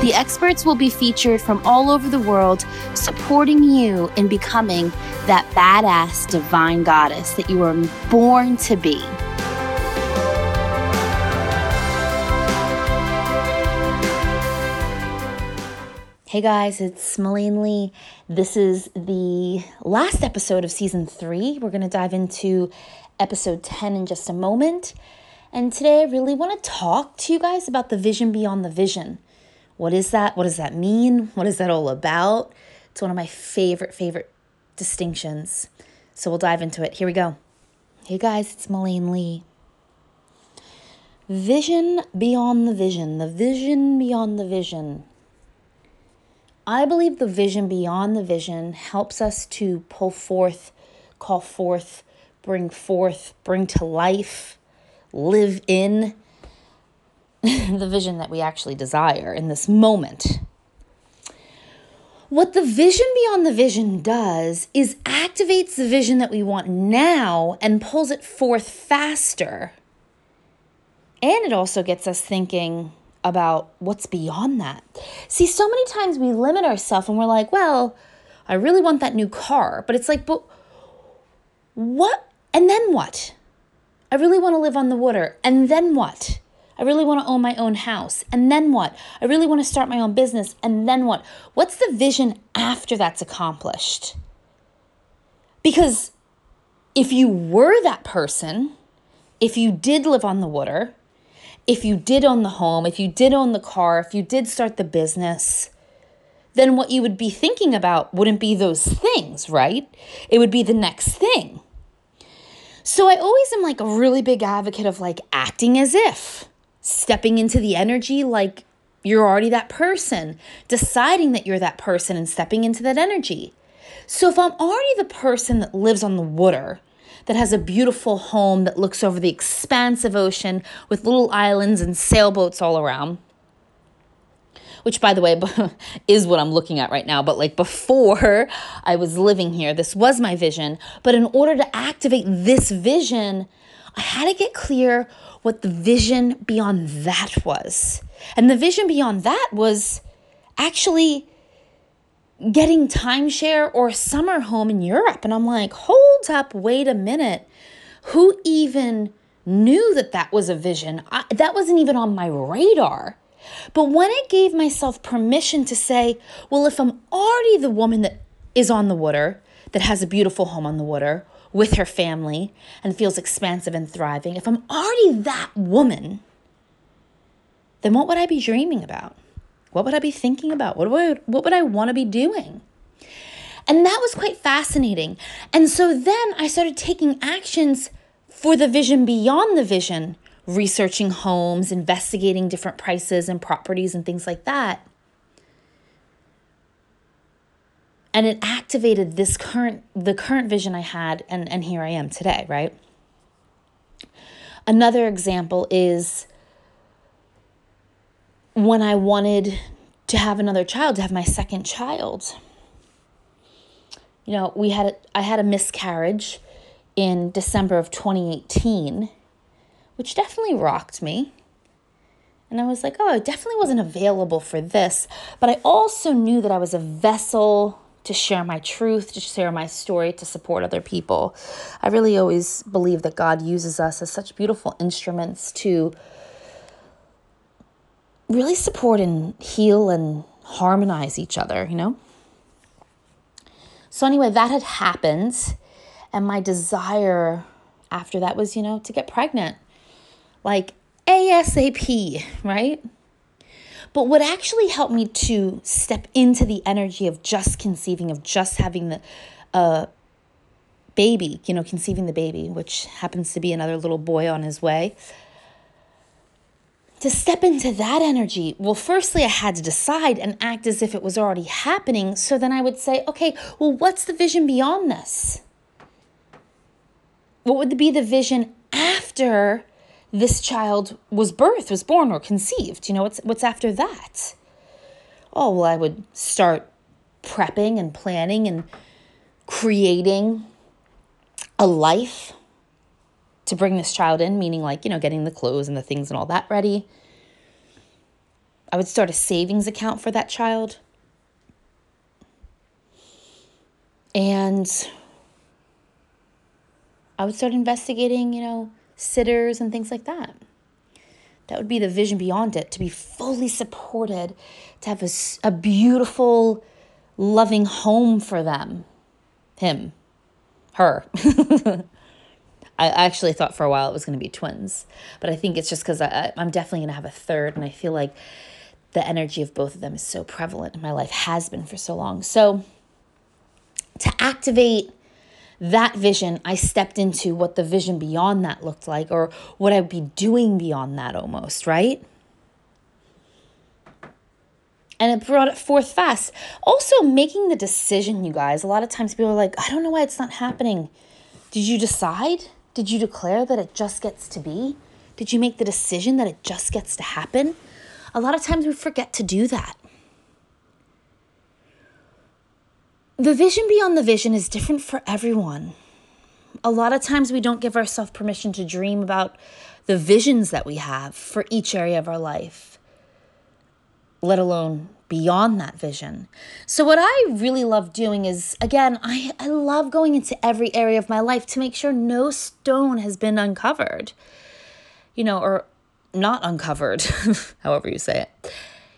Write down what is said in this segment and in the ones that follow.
The experts will be featured from all over the world, supporting you in becoming that badass divine goddess that you were born to be. Hey guys, it's Melaine Lee. This is the last episode of season three. We're going to dive into episode 10 in just a moment. And today I really want to talk to you guys about the vision beyond the vision. What is that? What does that mean? What is that all about? It's one of my favorite, favorite distinctions. So we'll dive into it. Here we go. Hey guys, it's Melaine Lee. Vision beyond the vision, the vision beyond the vision. I believe the vision beyond the vision helps us to pull forth, call forth, bring forth, bring to life, live in the vision that we actually desire in this moment. What the vision beyond the vision does is activates the vision that we want now and pulls it forth faster. And it also gets us thinking about what's beyond that. See, so many times we limit ourselves and we're like, well, I really want that new car. But it's like, but what? And then what? I really want to live on the water. And then what? I really want to own my own house. And then what? I really want to start my own business. And then what? What's the vision after that's accomplished? Because if you were that person, if you did live on the water, if you did own the home, if you did own the car, if you did start the business, then what you would be thinking about wouldn't be those things, right? It would be the next thing. So I always am like a really big advocate of like acting as if stepping into the energy like you're already that person, deciding that you're that person and stepping into that energy. So if I'm already the person that lives on the water, that has a beautiful home that looks over the expansive ocean with little islands and sailboats all around, which by the way is what I'm looking at right now. But like before I was living here, this was my vision. But in order to activate this vision, I had to get clear what the vision beyond that was. And the vision beyond that was actually getting timeshare or a summer home in Europe. And I'm like, hold up, wait a minute. Who even knew that that was a vision? I, that wasn't even on my radar. But when I gave myself permission to say, well, if I'm already the woman that is on the water, that has a beautiful home on the water, with her family and feels expansive and thriving, if I'm already that woman, then what would I be dreaming about? What would I be thinking about? What would I, what would I want to be doing? And that was quite fascinating. And so then I started taking actions for the vision beyond the vision, researching homes, investigating different prices and properties and things like that. And it activated this current the current vision i had and and here i am today right? Another example is when i wanted to have another child to have my second child. You know we had i had a miscarriage in december of 2018 which definitely rocked me. And I was like, oh, I definitely wasn't available for this. But I also knew that I was a vessel to share my truth, to share my story, to support other people. I really always believe that God uses us as such beautiful instruments to really support and heal and harmonize each other, you know? So, anyway, that had happened. And my desire after that was, you know, to get pregnant. Like ASAP, right? But what actually helped me to step into the energy of just conceiving, of just having the uh, baby, you know, conceiving the baby, which happens to be another little boy on his way. To step into that energy, well, firstly, I had to decide and act as if it was already happening. So then I would say, okay, well, what's the vision beyond this? What would be the vision after this child was birthed, was born, or conceived? You know, what's, what's after that? Oh, well, I would start prepping and planning and creating a life to bring this child in, meaning like, you know, getting the clothes and the things and all that ready. I would start a savings account for that child. And I would start investigating, you know, sitters and things like that. That would be the vision beyond it to be fully supported, to have a, a beautiful, loving home for them. Him, her. I actually thought for a while it was going to be twins, but I think it's just because I'm definitely going to have a third, and I feel like the energy of both of them is so prevalent in my life, has been for so long. So, to activate that vision, I stepped into what the vision beyond that looked like or what I'd be doing beyond that almost, right? And it brought it forth fast. Also, making the decision, you guys. A lot of times people are like, I don't know why it's not happening. Did you decide? Did you declare that it just gets to be? Did you make the decision that it just gets to happen? A lot of times we forget to do that. The vision beyond the vision is different for everyone. A lot of times we don't give ourselves permission to dream about the visions that we have for each area of our life, let alone beyond that vision. So, what I really love doing is, again, I, I love going into every area of my life to make sure no stone has been uncovered, you know, or not uncovered, however you say it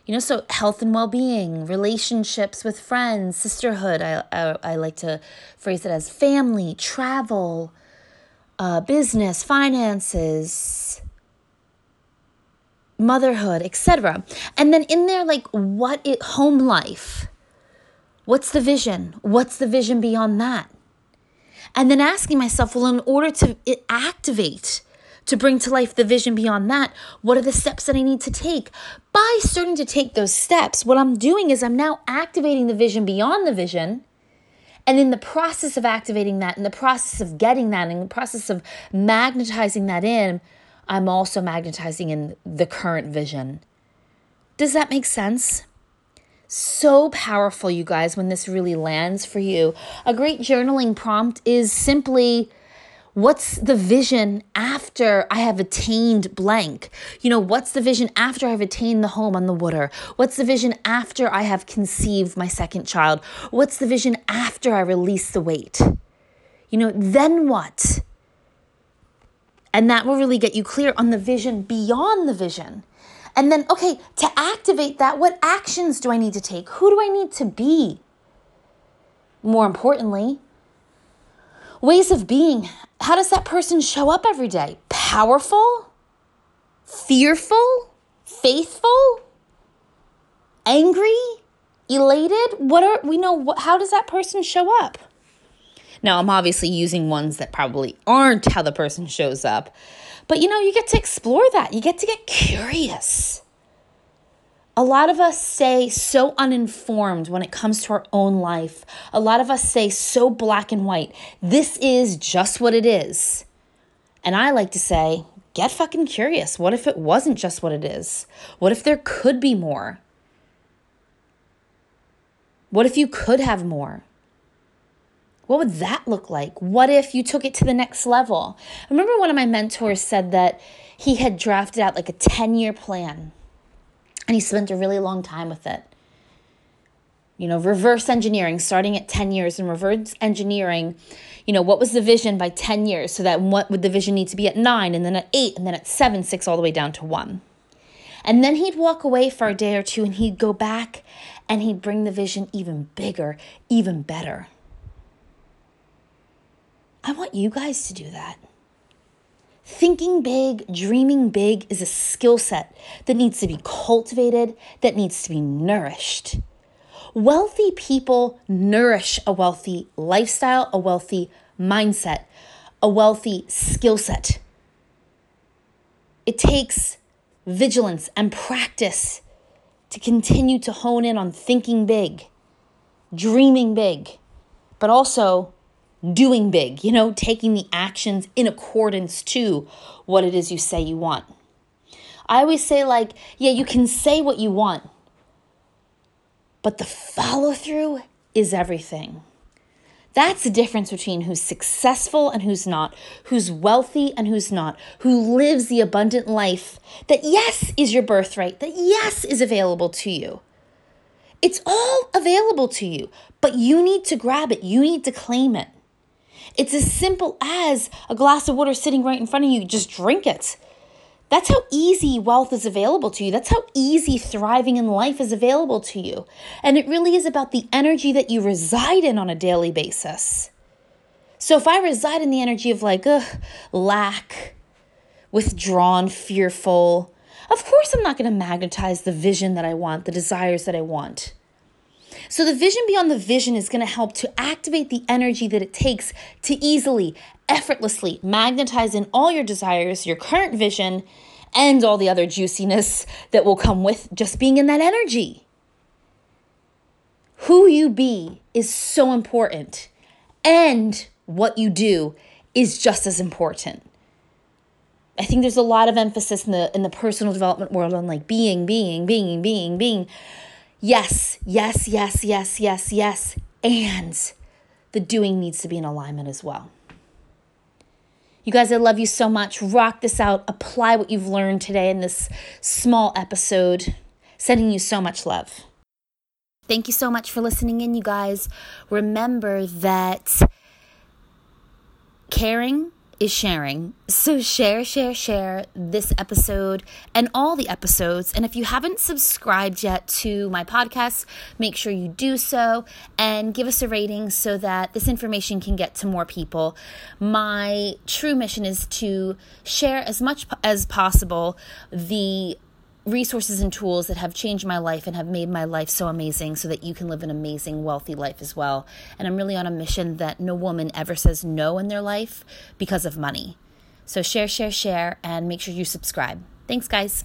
you know so health and well-being relationships with friends sisterhood i, I, I like to phrase it as family travel uh, business finances motherhood etc and then in there like what it home life what's the vision? What's the vision beyond that? And then asking myself well in order to activate to bring to life the vision beyond that? What are the steps that I need to take? By starting to take those steps, what I'm doing is I'm now activating the vision beyond the vision. And in the process of activating that, in the process of getting that, in the process of magnetizing that in, I'm also magnetizing in the current vision. Does that make sense? So powerful, you guys, when this really lands for you. A great journaling prompt is simply What's the vision after I have attained blank? You know, what's the vision after I've attained the home on the water? What's the vision after I have conceived my second child? What's the vision after I release the weight? You know, then what? And that will really get you clear on the vision beyond the vision. And then, okay, to activate that, what actions do I need to take? Who do I need to be? More importantly, ways of being. How does that person show up every day? Powerful? Fearful? Faithful? Angry? Elated? What are we know what, how does that person show up? Now, I'm obviously using ones that probably aren't how the person shows up. But you know, you get to explore that. You get to get curious a lot of us say so uninformed when it comes to our own life. A lot of us say so black and white. This is just what it is. And I like to say, get fucking curious. What if it wasn't just what it is? What if there could be more? What if you could have more? What would that look like? What if you took it to the next level? I remember one of my mentors said that he had drafted out like a 10 year plan and he spent a really long time with it. You know, reverse engineering, starting at 10 years and reverse engineering, you know, what was the vision by 10 years? So that what would the vision need to be at nine, and then at eight, and then at seven, six, all the way down to one. And then he'd walk away for a day or two and he'd go back and he'd bring the vision even bigger, even better. I want you guys to do that. Thinking big, dreaming big is a skill set that needs to be cultivated, that needs to be nourished. Wealthy people nourish a wealthy lifestyle, a wealthy mindset, a wealthy skill set. It takes vigilance and practice to continue to hone in on thinking big, dreaming big, but also doing big, you know, taking the actions in accordance to what it is you say you want. I always say, like, yeah, you can say what you want, but the follow through is everything. That's the difference between who's successful and who's not, who's wealthy and who's not, who lives the abundant life that, yes, is your birthright, that, yes, is available to you. It's all available to you, but you need to grab it, you need to claim it. It's as simple as a glass of water sitting right in front of you, just drink it. That's how easy wealth is available to you. That's how easy thriving in life is available to you. And it really is about the energy that you reside in on a daily basis. So if I reside in the energy of like, ugh, lack, withdrawn, fearful, of course I'm not going to magnetize the vision that I want, the desires that I want. So, the vision beyond the vision is going to help to activate the energy that it takes to easily, effortlessly magnetize in all your desires, your current vision, and all the other juiciness that will come with just being in that energy. Who you be is so important, and what you do is just as important. I think there's a lot of emphasis in the in the personal development world on like being, being, being, being, being. Yes, yes, yes, yes, yes, yes. And the doing needs to be in alignment as well. You guys, I love you so much. Rock this out. Apply what you've learned today in this small episode. Sending you so much love. Thank you so much for listening in, you guys. Remember that caring is sharing. So share, share, share this episode and all the episodes. And if you haven't subscribed yet to my podcast, make sure you do so and give us a rating so that this information can get to more people. My true mission is to share as much as possible the resources and tools that have changed my life and have made my life so amazing so that you can live an amazing, wealthy life as well. And I'm really on a mission that no woman ever says no in their life because of money. So share, share, share, and make sure you subscribe. Thanks, guys.